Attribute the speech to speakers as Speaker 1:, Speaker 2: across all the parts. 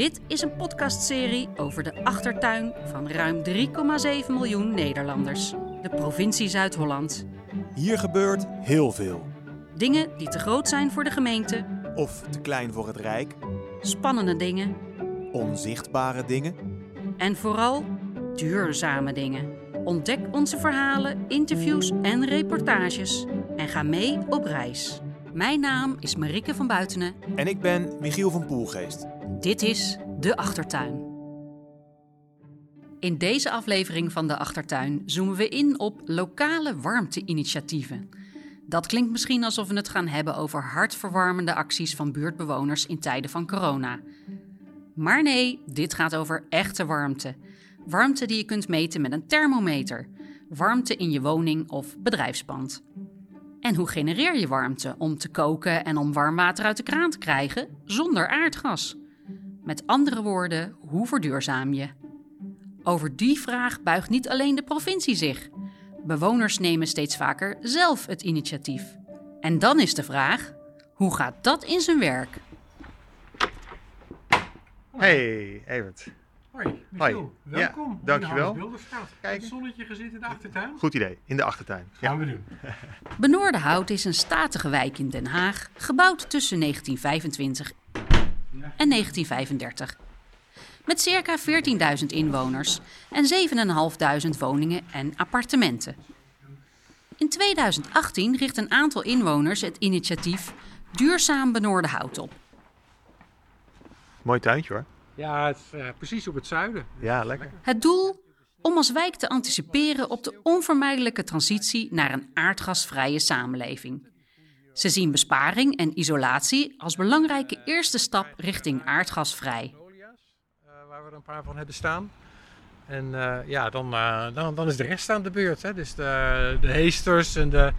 Speaker 1: Dit is een podcastserie over de achtertuin van ruim 3,7 miljoen Nederlanders, de provincie Zuid-Holland.
Speaker 2: Hier gebeurt heel veel.
Speaker 1: Dingen die te groot zijn voor de gemeente,
Speaker 2: Of te klein voor het Rijk,
Speaker 1: spannende dingen
Speaker 2: onzichtbare dingen.
Speaker 1: en vooral duurzame dingen. Ontdek onze verhalen, interviews en reportages en ga mee op reis. Mijn naam is Marieke van Buitenen.
Speaker 2: En ik ben Michiel van Poelgeest.
Speaker 1: Dit is De Achtertuin. In deze aflevering van De Achtertuin zoomen we in op lokale warmte-initiatieven. Dat klinkt misschien alsof we het gaan hebben over hartverwarmende acties van buurtbewoners in tijden van corona. Maar nee, dit gaat over echte warmte. Warmte die je kunt meten met een thermometer. Warmte in je woning of bedrijfspand. En hoe genereer je warmte om te koken en om warm water uit de kraan te krijgen zonder aardgas? Met andere woorden, hoe verduurzaam je? Over die vraag buigt niet alleen de provincie zich. Bewoners nemen steeds vaker zelf het initiatief. En dan is de vraag: hoe gaat dat in zijn werk?
Speaker 3: Hey, Evert.
Speaker 4: Hoi, Michiel.
Speaker 3: Ja,
Speaker 4: Welkom. in
Speaker 3: dankjewel. Kijk.
Speaker 4: Het zonnetje gezet in de achtertuin.
Speaker 3: Goed idee, in de achtertuin.
Speaker 4: Gaan
Speaker 3: Ja.
Speaker 4: we doen.
Speaker 1: Benoordenhout is een statige wijk in Den Haag, gebouwd tussen 1925 en 1935. Met circa 14.000 inwoners en 7.500 woningen en appartementen. In 2018 richt een aantal inwoners het initiatief Duurzaam Benoordenhout op.
Speaker 3: Mooi tuintje hoor.
Speaker 4: Ja, het is eh, precies op het zuiden.
Speaker 3: Ja, lekker.
Speaker 1: Het doel? Om als wijk te anticiperen op de onvermijdelijke transitie naar een aardgasvrije samenleving. Ze zien besparing en isolatie als belangrijke eerste stap richting aardgasvrij.
Speaker 4: Eh, waar we er een paar van hebben staan. En eh, ja, dan, eh, dan, dan is de rest aan de beurt. Hè? Dus de, de heesters en de...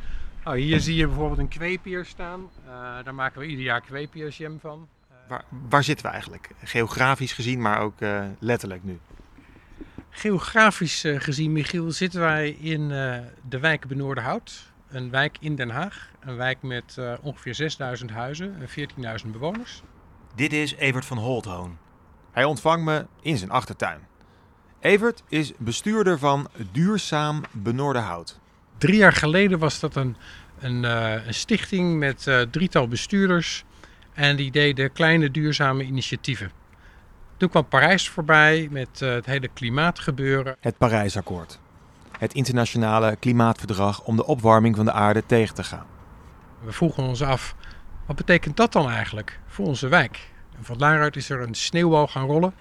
Speaker 4: Oh, hier zie je bijvoorbeeld een kweepier staan. Eh, daar maken we ieder jaar kweepiersjam van.
Speaker 3: Waar, waar zitten we eigenlijk? Geografisch gezien, maar ook eh, letterlijk nu.
Speaker 4: Geografisch eh, gezien, Michiel, zitten wij in eh, de wijk Benoordenhout. Een wijk in Den Haag. Een wijk met eh, ongeveer 6000 huizen en 14.000 bewoners.
Speaker 2: Dit is Evert van Holthoon.
Speaker 3: Hij ontvangt me in zijn achtertuin. Evert is bestuurder van Duurzaam Benoordenhout.
Speaker 4: Drie jaar geleden was dat een, een, eh, een stichting met eh, drietal bestuurders. En die deden kleine duurzame initiatieven. Toen kwam Parijs voorbij met eh, het hele klimaatgebeuren.
Speaker 3: Het Parijsakkoord. Het internationale klimaatverdrag om de opwarming van de aarde tegen te gaan.
Speaker 4: We vroegen ons af, wat betekent dat dan eigenlijk voor onze wijk? En van daaruit is er een sneeuwbal gaan rollen.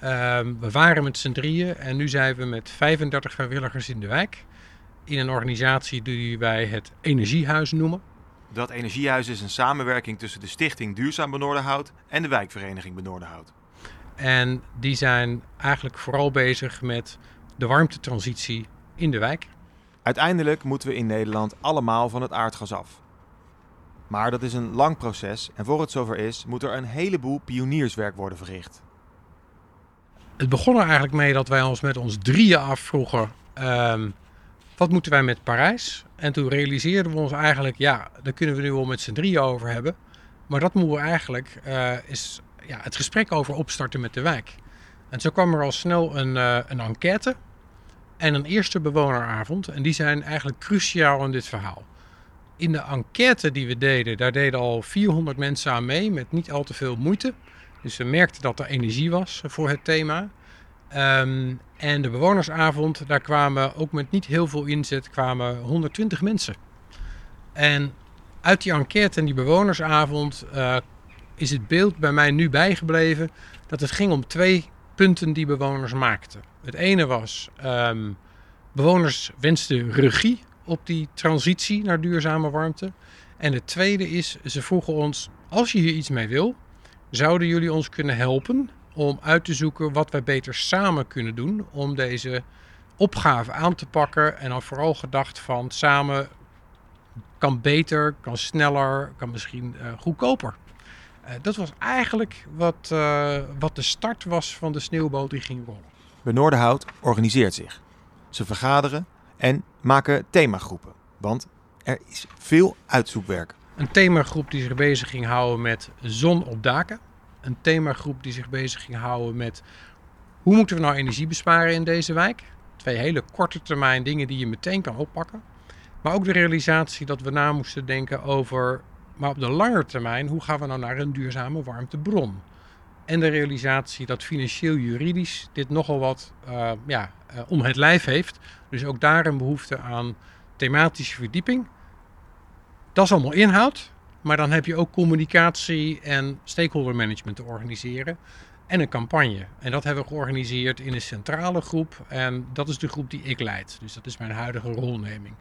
Speaker 4: Ehm, we waren met z'n drieën en nu zijn we met 35 vrijwilligers in de wijk. In een organisatie die wij het Energiehuis noemen.
Speaker 3: Dat energiehuis is een samenwerking tussen de stichting Duurzaam Benoordenhout en de wijkvereniging Benoordenhout.
Speaker 4: En die zijn eigenlijk vooral bezig met de warmtetransitie in de wijk.
Speaker 3: Uiteindelijk moeten we in Nederland allemaal van het aardgas af. Maar dat is een lang proces en voor het zover is, moet er een heleboel pionierswerk worden verricht.
Speaker 4: Het begon er eigenlijk mee dat wij ons met ons drieën afvroegen: ehm, wat moeten wij met Parijs? En toen realiseerden we ons eigenlijk: ja, daar kunnen we nu wel met z'n drieën over hebben. Maar dat moeten we eigenlijk eh, is ja, het gesprek over opstarten met de wijk. En zo kwam er al snel een, eh, een enquête en een eerste bewoneravond. En die zijn eigenlijk cruciaal in dit verhaal. In de enquête die we deden, daar deden al 400 mensen aan mee met niet al te veel moeite. Dus we merkten dat er energie was voor het thema. Ehm, en de bewonersavond, daar kwamen ook met niet heel veel inzet, kwamen 120 mensen. En uit die enquête en die bewonersavond eh, is het beeld bij mij nu bijgebleven dat het ging om twee punten die bewoners maakten. Het ene was, ehm, bewoners wensten regie op die transitie naar duurzame warmte. En het tweede is, ze vroegen ons, als je hier iets mee wil, zouden jullie ons kunnen helpen om uit te zoeken wat wij beter samen kunnen doen om deze opgave aan te pakken. En dan vooral gedacht van samen kan beter, kan sneller, kan misschien eh, goedkoper. Eh, dat was eigenlijk wat, eh, wat de start was van de sneeuwboot die ging rollen.
Speaker 3: Benoordenhout organiseert zich. Ze vergaderen en maken themagroepen, want er is veel uitzoekwerk.
Speaker 4: Een themagroep die zich bezig ging houden met zon op daken. een themagroep die zich bezig ging houden met hoe moeten we nou energie besparen in deze wijk. Twee hele korte termijn dingen die je meteen kan oppakken. Maar ook de realisatie dat we na moesten denken over, maar op de lange termijn, hoe gaan we nou naar een duurzame warmtebron? En de realisatie dat financieel juridisch dit nogal wat uh, ja, uh, om het lijf heeft. Dus ook daar een behoefte aan thematische verdieping. Dat is allemaal inhoud. Maar dan heb je ook communicatie en stakeholder management te organiseren. En een campagne. En dat hebben we georganiseerd in een centrale groep. En dat is de groep die ik leid. Dus dat is mijn huidige rolneming.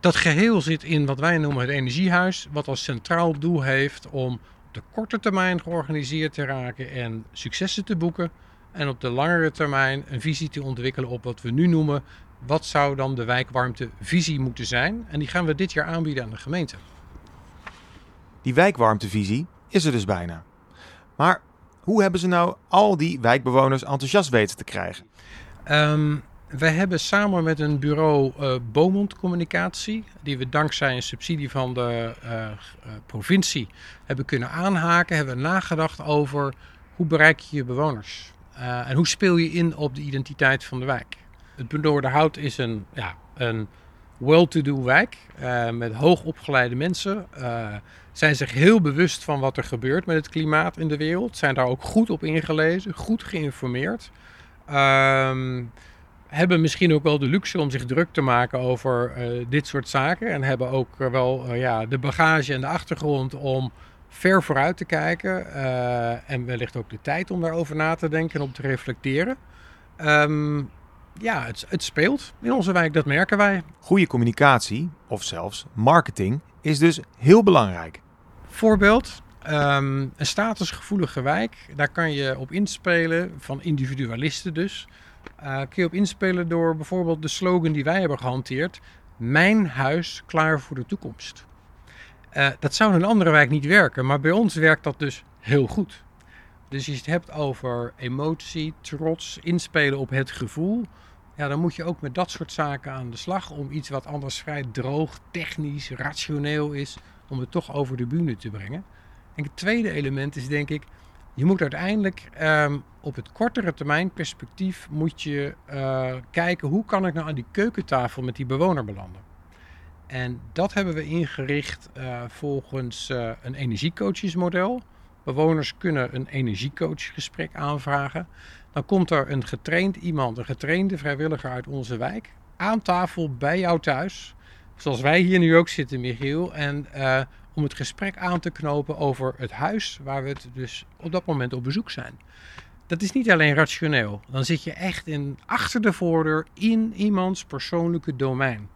Speaker 4: Dat geheel zit in wat wij noemen het energiehuis. Wat als centraal doel heeft om op de korte termijn georganiseerd te raken en successen te boeken. En op de langere termijn een visie te ontwikkelen op wat we nu noemen. Wat zou dan de wijkwarmtevisie moeten zijn? En die gaan we dit jaar aanbieden aan de gemeente.
Speaker 3: Die wijkwarmtevisie is er dus bijna. Maar hoe hebben ze nou al die wijkbewoners enthousiast weten te krijgen?
Speaker 4: Um, wij hebben samen met een bureau uh, Beaumont Communicatie, die we dankzij een subsidie van de uh, uh, provincie hebben kunnen aanhaken, hebben we nagedacht over hoe bereik je je bewoners en hoe speel je in op de identiteit van de wijk. Het Benoorderhout is een, ja, een well-to-do wijk met hoogopgeleide mensen. zijn zich heel bewust van wat er gebeurt met het klimaat in de wereld. Zijn daar ook goed op ingelezen, goed geïnformeerd. Um, hebben misschien ook wel de luxe om zich druk te maken over uh, dit soort zaken. En hebben ook wel uh, ja, de bagage en de achtergrond om ver vooruit te kijken. Uh, en wellicht ook de tijd om daarover na te denken en op te reflecteren. Um, ja, het, het, speelt in onze wijk, dat merken wij.
Speaker 3: Goede communicatie, of zelfs marketing, is dus heel belangrijk.
Speaker 4: Voorbeeld, um, een statusgevoelige wijk, daar kan je op inspelen, van individualisten dus. Uh, kun je op inspelen door bijvoorbeeld de slogan die wij hebben gehanteerd: Mijn huis klaar voor de toekomst. Uh, dat zou in een andere wijk niet werken, maar bij ons werkt dat dus heel goed. Dus als je het hebt over emotie, trots, inspelen op het gevoel, ja, dan moet je ook met dat soort zaken aan de slag om iets wat anders vrij droog, technisch, rationeel is, om het toch over de bühne te brengen. En het tweede element is denk ik, je moet uiteindelijk um, op het kortere termijn perspectief moet je uh, kijken hoe kan ik nou aan die keukentafel met die bewoner belanden. En dat hebben we ingericht uh, volgens uh, een energiecoachesmodel. Bewoners kunnen een energiecoachgesprek aanvragen. Dan komt er een getraind iemand, een getrainde vrijwilliger uit onze wijk, aan tafel bij jou thuis. Zoals wij hier nu ook zitten, Michiel. En om het gesprek aan te knopen over het huis waar we het dus op dat moment op bezoek zijn. Dat is niet alleen rationeel. Dan zit je echt in, achter de voordeur in iemands persoonlijke domein.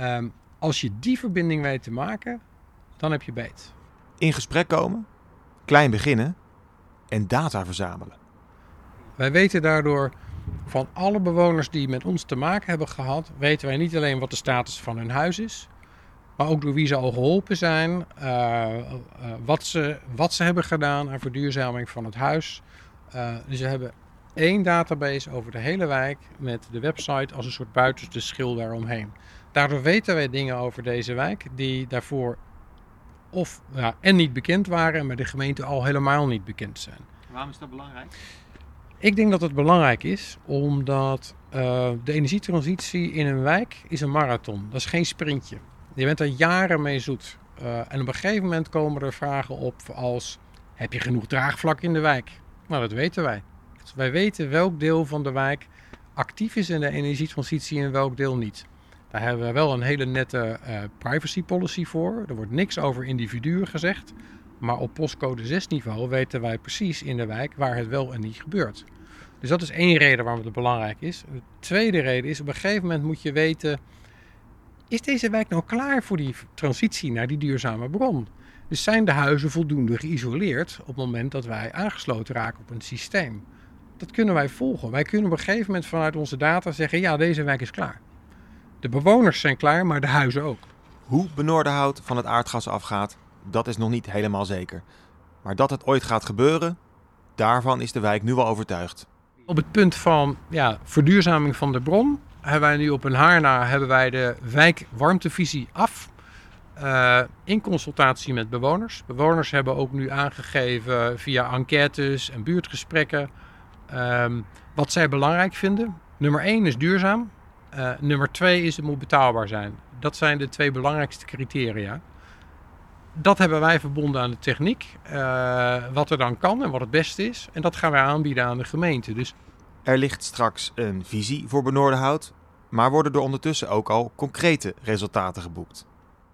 Speaker 4: Um, als je die verbinding weet te maken, dan heb je beet.
Speaker 3: In gesprek komen, klein beginnen en data verzamelen.
Speaker 4: Wij weten daardoor van alle bewoners die met ons te maken hebben gehad, weten wij niet alleen wat de status van hun huis is, maar ook door wie ze al geholpen zijn, uh, uh, wat, ze, wat ze hebben gedaan aan verduurzaming van het huis. Dus we hebben één database over de hele wijk met de website als een soort buitenste schil daaromheen. Daardoor weten wij dingen over deze wijk die daarvoor of ja, en niet bekend waren en bij de gemeente al helemaal niet bekend zijn.
Speaker 3: Waarom is dat belangrijk?
Speaker 4: Ik denk dat het belangrijk is omdat de energietransitie in een wijk is een marathon. Dat is geen sprintje. Je bent er jaren mee zoet. Uh, en op een gegeven moment komen er vragen op als: heb je genoeg draagvlak in de wijk? Nou, dat weten wij. Dus wij weten welk deel van de wijk actief is in de energietransitie en welk deel niet. Daar hebben we wel een hele nette uh, privacy policy voor. Er wordt niks over individuen gezegd. Maar op postcode 6 niveau weten wij precies in de wijk waar het wel en niet gebeurt. Dus dat is één reden waarom het belangrijk is. De tweede reden is op een gegeven moment moet je weten is deze wijk nou klaar voor die transitie naar die duurzame bron? Dus zijn de huizen voldoende geïsoleerd op het moment dat wij aangesloten raken op een systeem? Dat kunnen wij volgen. Wij kunnen op een gegeven moment vanuit onze data zeggen: ja, deze wijk is klaar. De bewoners zijn klaar, maar de huizen ook.
Speaker 3: Hoe Benoordenhout van het aardgas afgaat, dat is nog niet helemaal zeker. Maar dat het ooit gaat gebeuren, daarvan is de wijk nu wel overtuigd.
Speaker 4: Op het punt van ja, verduurzaming van de bron hebben wij nu op een haar na hebben wij de wijkwarmtevisie af. uh, in consultatie met bewoners. Bewoners hebben ook nu aangegeven via enquêtes en buurtgesprekken um, wat zij belangrijk vinden. Nummer 1 is duurzaam. Uh, nummer 2 is het moet betaalbaar zijn. Dat zijn de twee belangrijkste criteria. Dat hebben wij verbonden aan de techniek. Uh, wat er dan kan en wat het beste is. En dat gaan wij aanbieden aan de gemeente. Dus...
Speaker 3: Er ligt straks een visie voor Benoordenhout. Maar worden er ondertussen ook al concrete resultaten geboekt?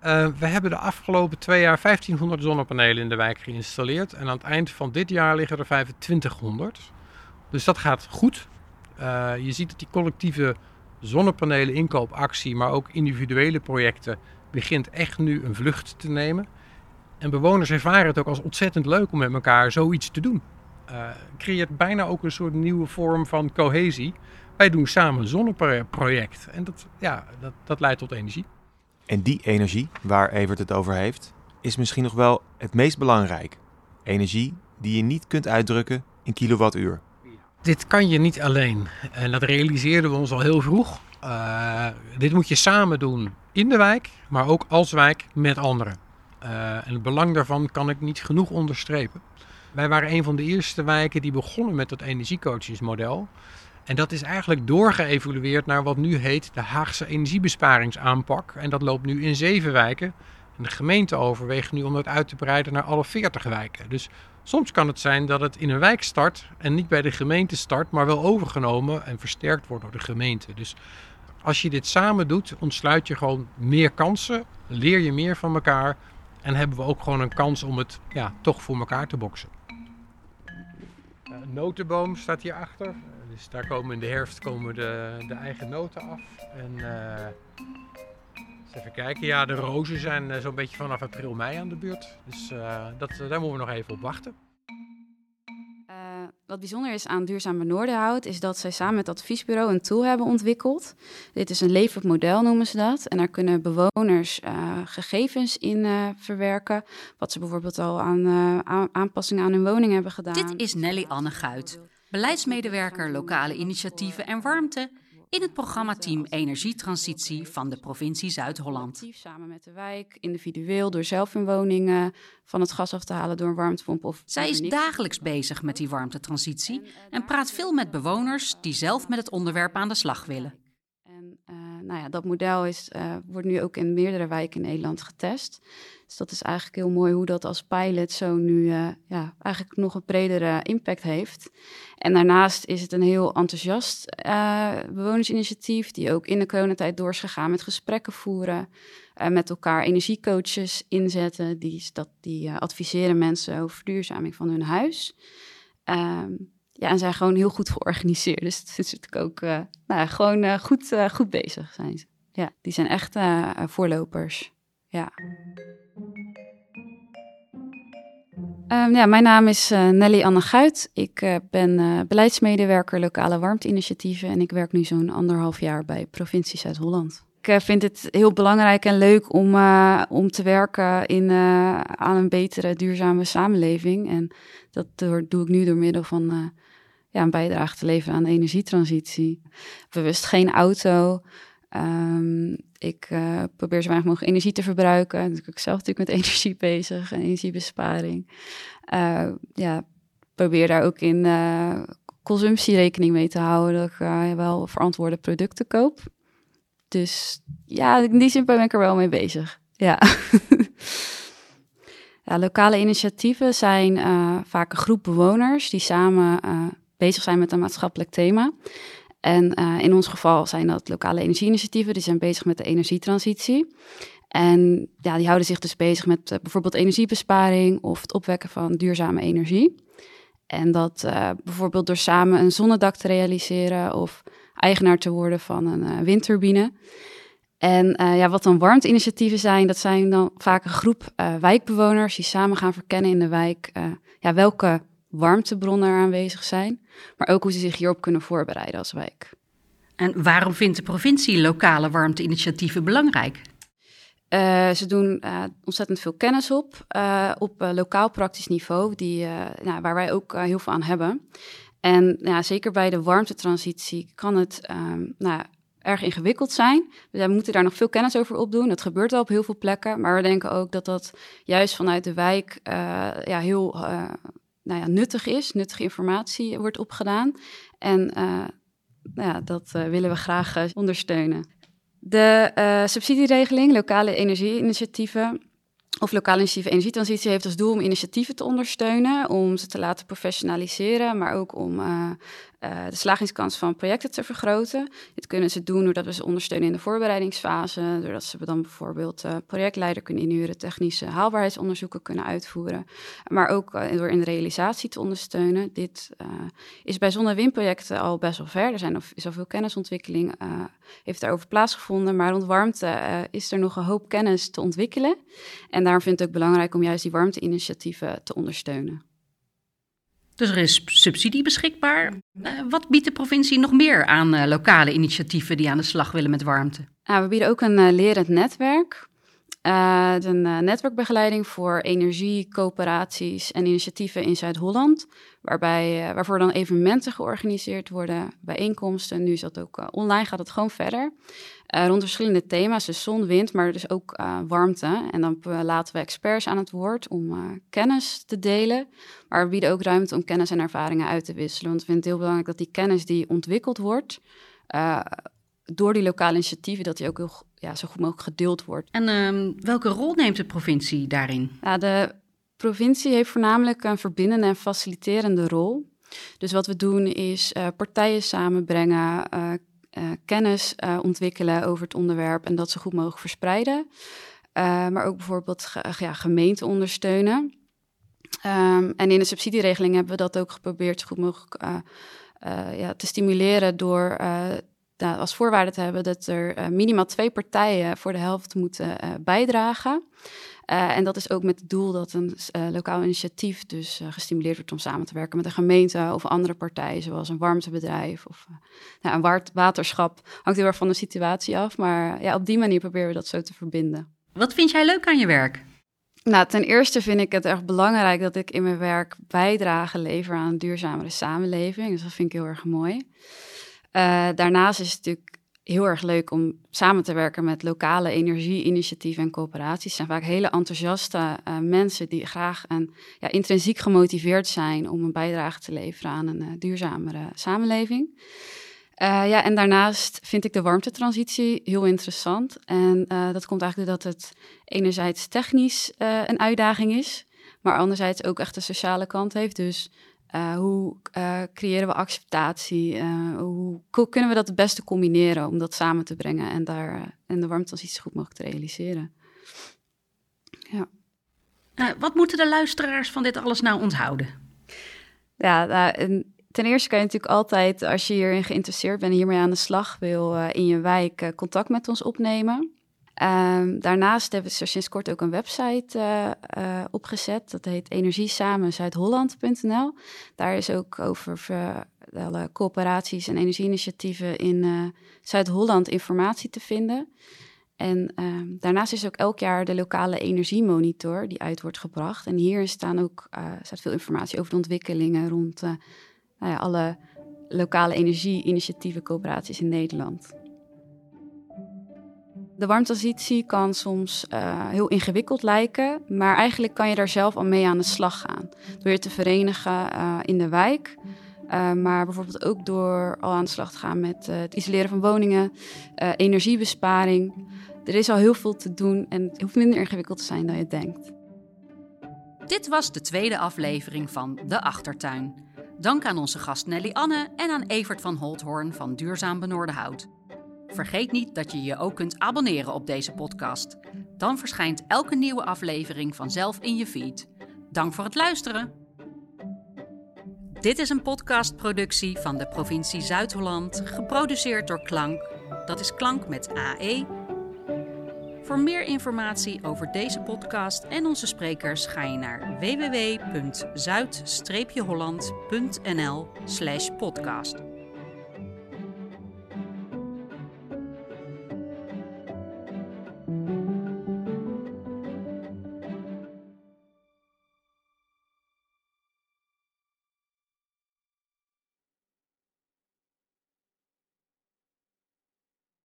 Speaker 4: Uh, we hebben de afgelopen twee jaar 1500 zonnepanelen in de wijk geïnstalleerd. En aan het eind van dit jaar liggen er 2500. Dus dat gaat goed. Uh, je ziet dat die collectieve zonnepanelen inkoopactie, maar ook individuele projecten, begint echt nu een vlucht te nemen. En bewoners ervaren het ook als ontzettend leuk om met elkaar zoiets te doen. Uh, creëert bijna ook een soort nieuwe vorm van cohesie. Wij doen samen een zonneproject en dat, ja, dat, dat leidt tot energie.
Speaker 3: En die energie, waar Evert het over heeft, is misschien nog wel het meest belangrijk. Energie die je niet kunt uitdrukken in kilowattuur.
Speaker 4: Dit kan je niet alleen. En dat realiseerden we ons al heel vroeg. Uh, dit moet je samen doen in de wijk, maar ook als wijk met anderen. Uh, en het belang daarvan kan ik niet genoeg onderstrepen. Wij waren een van de eerste wijken die begonnen met dat energiecoachingsmodel. En dat is eigenlijk doorgeëvolueerd naar wat nu heet de Haagse energiebesparingsaanpak. En dat loopt nu in zeven wijken. En de gemeente overweegt nu om dat uit te breiden naar alle 40 wijken. Dus soms kan het zijn dat het in een wijk start en niet bij de gemeente start, maar wel overgenomen en versterkt wordt door de gemeente. Dus als je dit samen doet, ontsluit je gewoon meer kansen, leer je meer van elkaar en hebben we ook gewoon een kans om het ja, toch voor elkaar te boksen. Een notenboom staat hier achter. Dus daar komen in de herfst komen de, de eigen noten af. En uh, even kijken. Ja, de rozen zijn uh, zo'n beetje vanaf april, mei aan de beurt. Dus dat, daar moeten we nog even op wachten.
Speaker 5: Wat bijzonder is aan Duurzame Noorderhout is dat zij samen met het adviesbureau een tool hebben ontwikkeld. Dit is een levend model noemen ze dat. En daar kunnen bewoners uh, gegevens in uh, verwerken. Wat ze bijvoorbeeld al aan uh, aanpassingen aan hun woning hebben gedaan.
Speaker 1: Dit is Nelly Anne Guit, beleidsmedewerker lokale initiatieven en warmte in het programmateam Energietransitie van de provincie Zuid-Holland.
Speaker 5: Samen met de wijk, individueel, door zelf in woningen van het gas af te halen door een warmtepomp. Of
Speaker 1: Zij is dagelijks bezig met die warmtetransitie en praat veel met bewoners die zelf met het onderwerp aan de slag willen.
Speaker 5: En uh, nou ja, dat model is, uh, wordt nu ook in meerdere wijken in Nederland getest. Dus dat is eigenlijk heel mooi hoe dat als pilot zo nu uh, ja, eigenlijk nog een bredere impact heeft. En daarnaast is het een heel enthousiast bewonersinitiatief die ook in de coronatijd door is gegaan met gesprekken voeren. met elkaar energiecoaches inzetten. Die, dat, die adviseren mensen over verduurzaming van hun huis. Um, ja, en zijn gewoon heel goed georganiseerd. Dus het is natuurlijk ook nou, gewoon goed, goed bezig zijn ze. Ja, die zijn echt voorlopers. Ja. Um, ja, mijn naam is Nelly Anne Guit. Ik ben beleidsmedewerker lokale warmteinitiatieven en ik werk nu zo'n anderhalf jaar bij provincie Zuid-Holland. Ik vind het heel belangrijk en leuk om, om te werken in, aan een betere, duurzame samenleving. En dat door, doe ik nu door middel van ja, een bijdrage te leveren aan de energietransitie. Bewust geen auto. Um, ik uh, probeer zo weinig mogelijk energie te verbruiken. Dus ik zelf natuurlijk met energie bezig en energiebesparing. Uh, ja, probeer daar ook in uh, consumptie rekening mee te houden. Dat ik wel verantwoorde producten koop. Dus ja, in die zin ben ik er wel mee bezig. Ja. ja lokale initiatieven zijn vaak een groep bewoners die samen bezig zijn met een maatschappelijk thema. En uh, in ons geval zijn dat lokale energieinitiatieven, die zijn bezig met de energietransitie. En ja, die houden zich dus bezig met uh, bijvoorbeeld energiebesparing of het opwekken van duurzame energie. En dat uh, bijvoorbeeld door samen een zonnedak te realiseren of eigenaar te worden van een windturbine. En ja, wat dan warmteinitiatieven zijn, dat zijn dan vaak een groep wijkbewoners die samen gaan verkennen in de wijk ja, welke warmtebronnen er aanwezig zijn, maar ook hoe ze zich hierop kunnen voorbereiden als wijk.
Speaker 1: En waarom vindt de provincie lokale warmteinitiatieven belangrijk?
Speaker 5: Uh, ze doen uh, ontzettend veel kennis op, uh, op lokaal praktisch niveau, die, nou, waar wij ook heel veel aan hebben. En ja, zeker bij de warmtetransitie kan het um, nou, erg ingewikkeld zijn. We moeten daar nog veel kennis over opdoen. Dat gebeurt al op heel veel plekken. Maar we denken ook dat dat juist vanuit de wijk ja, heel nou ja, nuttig is. Nuttige informatie wordt opgedaan. En nou ja, dat willen we graag ondersteunen. De subsidieregeling, lokale energieinitiatieven of lokale initiatieve energietransitie heeft als doel om initiatieven te ondersteunen, om ze te laten professionaliseren, maar ook om uh, de slagingskans van projecten te vergroten. Dit kunnen ze doen doordat we ze ondersteunen in de voorbereidingsfase, doordat ze dan bijvoorbeeld uh, projectleider kunnen inhuren, technische haalbaarheidsonderzoeken kunnen uitvoeren, maar ook door in de realisatie te ondersteunen. Dit is bij zonne- en windprojecten al best wel ver. Er zijn, is al veel kennisontwikkeling, heeft daarover plaatsgevonden, maar rond warmte is er nog een hoop kennis te ontwikkelen. En daarom vind ik het ook belangrijk om juist die warmteinitiatieven te ondersteunen.
Speaker 1: Dus er is subsidie beschikbaar. Uh, wat biedt de provincie nog meer aan uh, lokale initiatieven die aan de slag willen met warmte?
Speaker 5: Nou, we bieden ook een uh, een netwerkbegeleiding voor energiecoöperaties en initiatieven in Zuid-Holland. Waarbij, waarvoor dan evenementen georganiseerd worden, bijeenkomsten. Nu is dat ook online, gaat het gewoon verder. Rond verschillende thema's, dus zon, wind, maar dus ook warmte. En dan laten we experts aan het woord om kennis te delen. Maar we bieden ook ruimte om kennis en ervaringen uit te wisselen. Want we vinden het heel belangrijk dat die kennis die ontwikkeld wordt door die lokale initiatieven, dat die ook heel, ja, zo goed mogelijk gedeeld wordt.
Speaker 1: En ehm, welke rol neemt de provincie daarin?
Speaker 5: Ja, de provincie heeft voornamelijk een verbindende en faciliterende rol. Dus wat we doen is partijen samenbrengen, uh, kennis uh, ontwikkelen over het onderwerp en dat zo goed mogelijk verspreiden. Maar ook bijvoorbeeld ge ja, gemeenten ondersteunen. Um, en in de subsidieregeling hebben we dat ook geprobeerd zo goed mogelijk ja, te stimuleren door nou, als voorwaarde te hebben dat er minimaal twee partijen voor de helft moeten bijdragen. Uh, en dat is ook met het doel dat een lokaal initiatief dus gestimuleerd wordt om samen te werken met een gemeente of andere partijen, zoals een warmtebedrijf of nou, een waterschap. Hangt heel erg van de situatie af, maar ja, op die manier proberen we dat zo te verbinden.
Speaker 1: Wat vind jij leuk aan je werk?
Speaker 5: Nou, ten eerste vind ik het erg belangrijk dat ik in mijn werk bijdrage lever aan een duurzamere samenleving. Dus dat vind ik heel erg mooi. Daarnaast is het natuurlijk heel erg leuk om samen te werken met lokale energieinitiatieven en coöperaties. Het zijn vaak hele enthousiaste uh, mensen die graag en ja, intrinsiek gemotiveerd zijn om een bijdrage te leveren aan een uh, duurzamere samenleving. Ja, en daarnaast vind ik de warmtetransitie heel interessant. En dat komt eigenlijk doordat het enerzijds technisch een uitdaging is, maar anderzijds ook echt de sociale kant heeft. Dus uh, hoe uh, creëren we acceptatie? Uh, hoe kunnen we dat het beste combineren om dat samen te brengen en, daar, en de warmtetransitie goed mogelijk te realiseren?
Speaker 1: Ja. wat moeten de luisteraars van dit alles nou onthouden?
Speaker 5: Ja, nou, ten eerste kan je natuurlijk altijd, als je hierin geïnteresseerd bent en hiermee aan de slag wil, in je wijk contact met ons opnemen. Um, daarnaast hebben we sinds kort ook een website uh, uh, opgezet. Dat heet energiesamenzuidholland.nl. Daar is ook over alle coöperaties en energieinitiatieven in uh, Zuid-Holland informatie te vinden. En um, daarnaast is ook elk jaar de lokale energiemonitor die uit wordt gebracht. En hier staan ook, staat veel informatie over de ontwikkelingen rond nou ja, alle lokale energieinitiatieven, coöperaties in Nederland. De warmtransitie kan soms uh, heel ingewikkeld lijken, maar eigenlijk kan je daar zelf al mee aan de slag gaan. Door je te verenigen uh, in de wijk, uh, maar bijvoorbeeld ook door al aan de slag te gaan met het isoleren van woningen, energiebesparing. Er is al heel veel te doen en het hoeft minder ingewikkeld te zijn dan je denkt.
Speaker 1: Dit was de tweede aflevering van De Achtertuin. Dank aan onze gast Nelly Anne en aan Evert van Holthoorn van Duurzaam Benoordenhout. Vergeet niet dat je je ook kunt abonneren op deze podcast. Dan verschijnt elke nieuwe aflevering vanzelf in je feed. Dank voor het luisteren. Dit is een podcastproductie van de provincie Zuid-Holland, geproduceerd door Klank. Dat is Klank met AE. Voor meer informatie over deze podcast en onze sprekers ga je naar www.zuid-holland.nl/podcast.